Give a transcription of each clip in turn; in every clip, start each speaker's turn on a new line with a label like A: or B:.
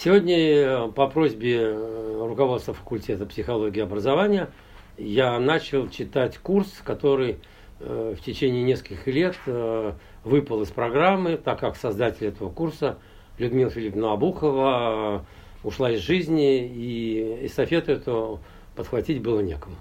A: Сегодня э, по просьбе э, руководства факультета психологии и образования я начал читать курс, который э, в течение нескольких лет выпал из программы, так как создатель этого курса Людмила Филипповна Абухова ушла из жизни, и эстафету эту подхватить было некому.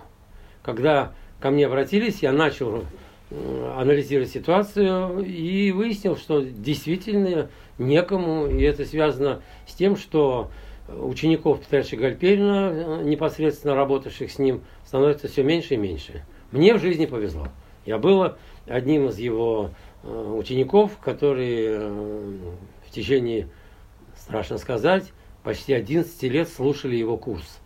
A: Когда ко мне обратились, я начал анализировать ситуацию и выяснил, что действительно некому, и это связано с тем, что учеников Петровича Гальперина, э, непосредственно работавших с ним, становится все меньше и меньше. Мне в жизни повезло. Я был одним из его э, учеников, которые э, в течение, страшно сказать, почти 11 лет слушали его курс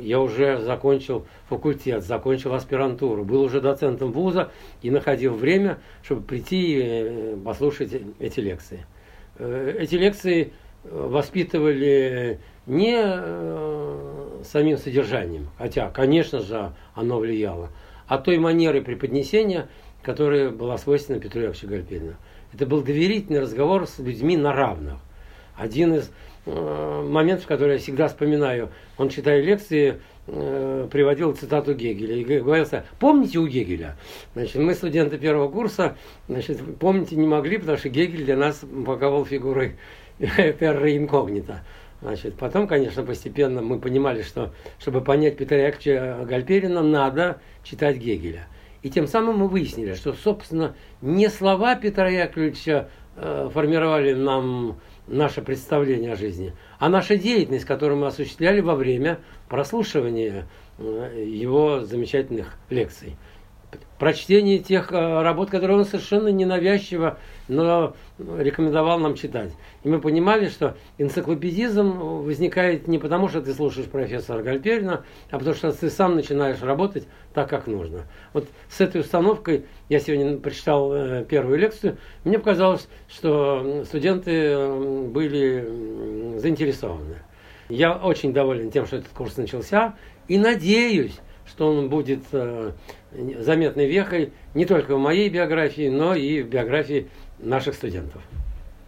A: я уже закончил факультет, закончил аспирантуру, был уже доцентом вуза и находил время, чтобы прийти и э, послушать эти лекции. Э, эти лекции э, воспитывали не самим содержанием, хотя, конечно же, оно влияло, а той манерой преподнесения, которая была свойственна Петру Яковлевичу Гальперину. Это был доверительный разговор с людьми на равных. Один из Э, момент, в который я всегда вспоминаю. Он, читая лекции, э, приводил цитату Гегеля и говорил, помните у Гегеля? Значит, мы студенты первого курса, значит, помните не могли, потому что Гегель для нас паковал фигуры перра инкогнито. Значит, потом, конечно, постепенно мы понимали, что чтобы понять Петра Яковлевича Гальперина, надо читать Гегеля. И тем самым мы выяснили, что, собственно, не слова Петра Яковлевича формировали нам наше представление о жизни, а наша деятельность, которую мы осуществляли во время прослушивания э, его замечательных лекций. Прочтение тех э, работ, которые он совершенно ненавязчиво, но рекомендовал нам читать. И мы понимали, что энциклопедизм возникает не потому, что ты слушаешь профессора Гальперина, а потому что ты сам начинаешь работать так, как нужно. Вот с этой установкой я сегодня прочитал э, первую лекцию. Мне показалось, что студенты были заинтересованы. Я очень доволен тем, что этот курс начался, и надеюсь, что он будет э, заметной вехой не только в моей биографии, но и в биографии наших студентов.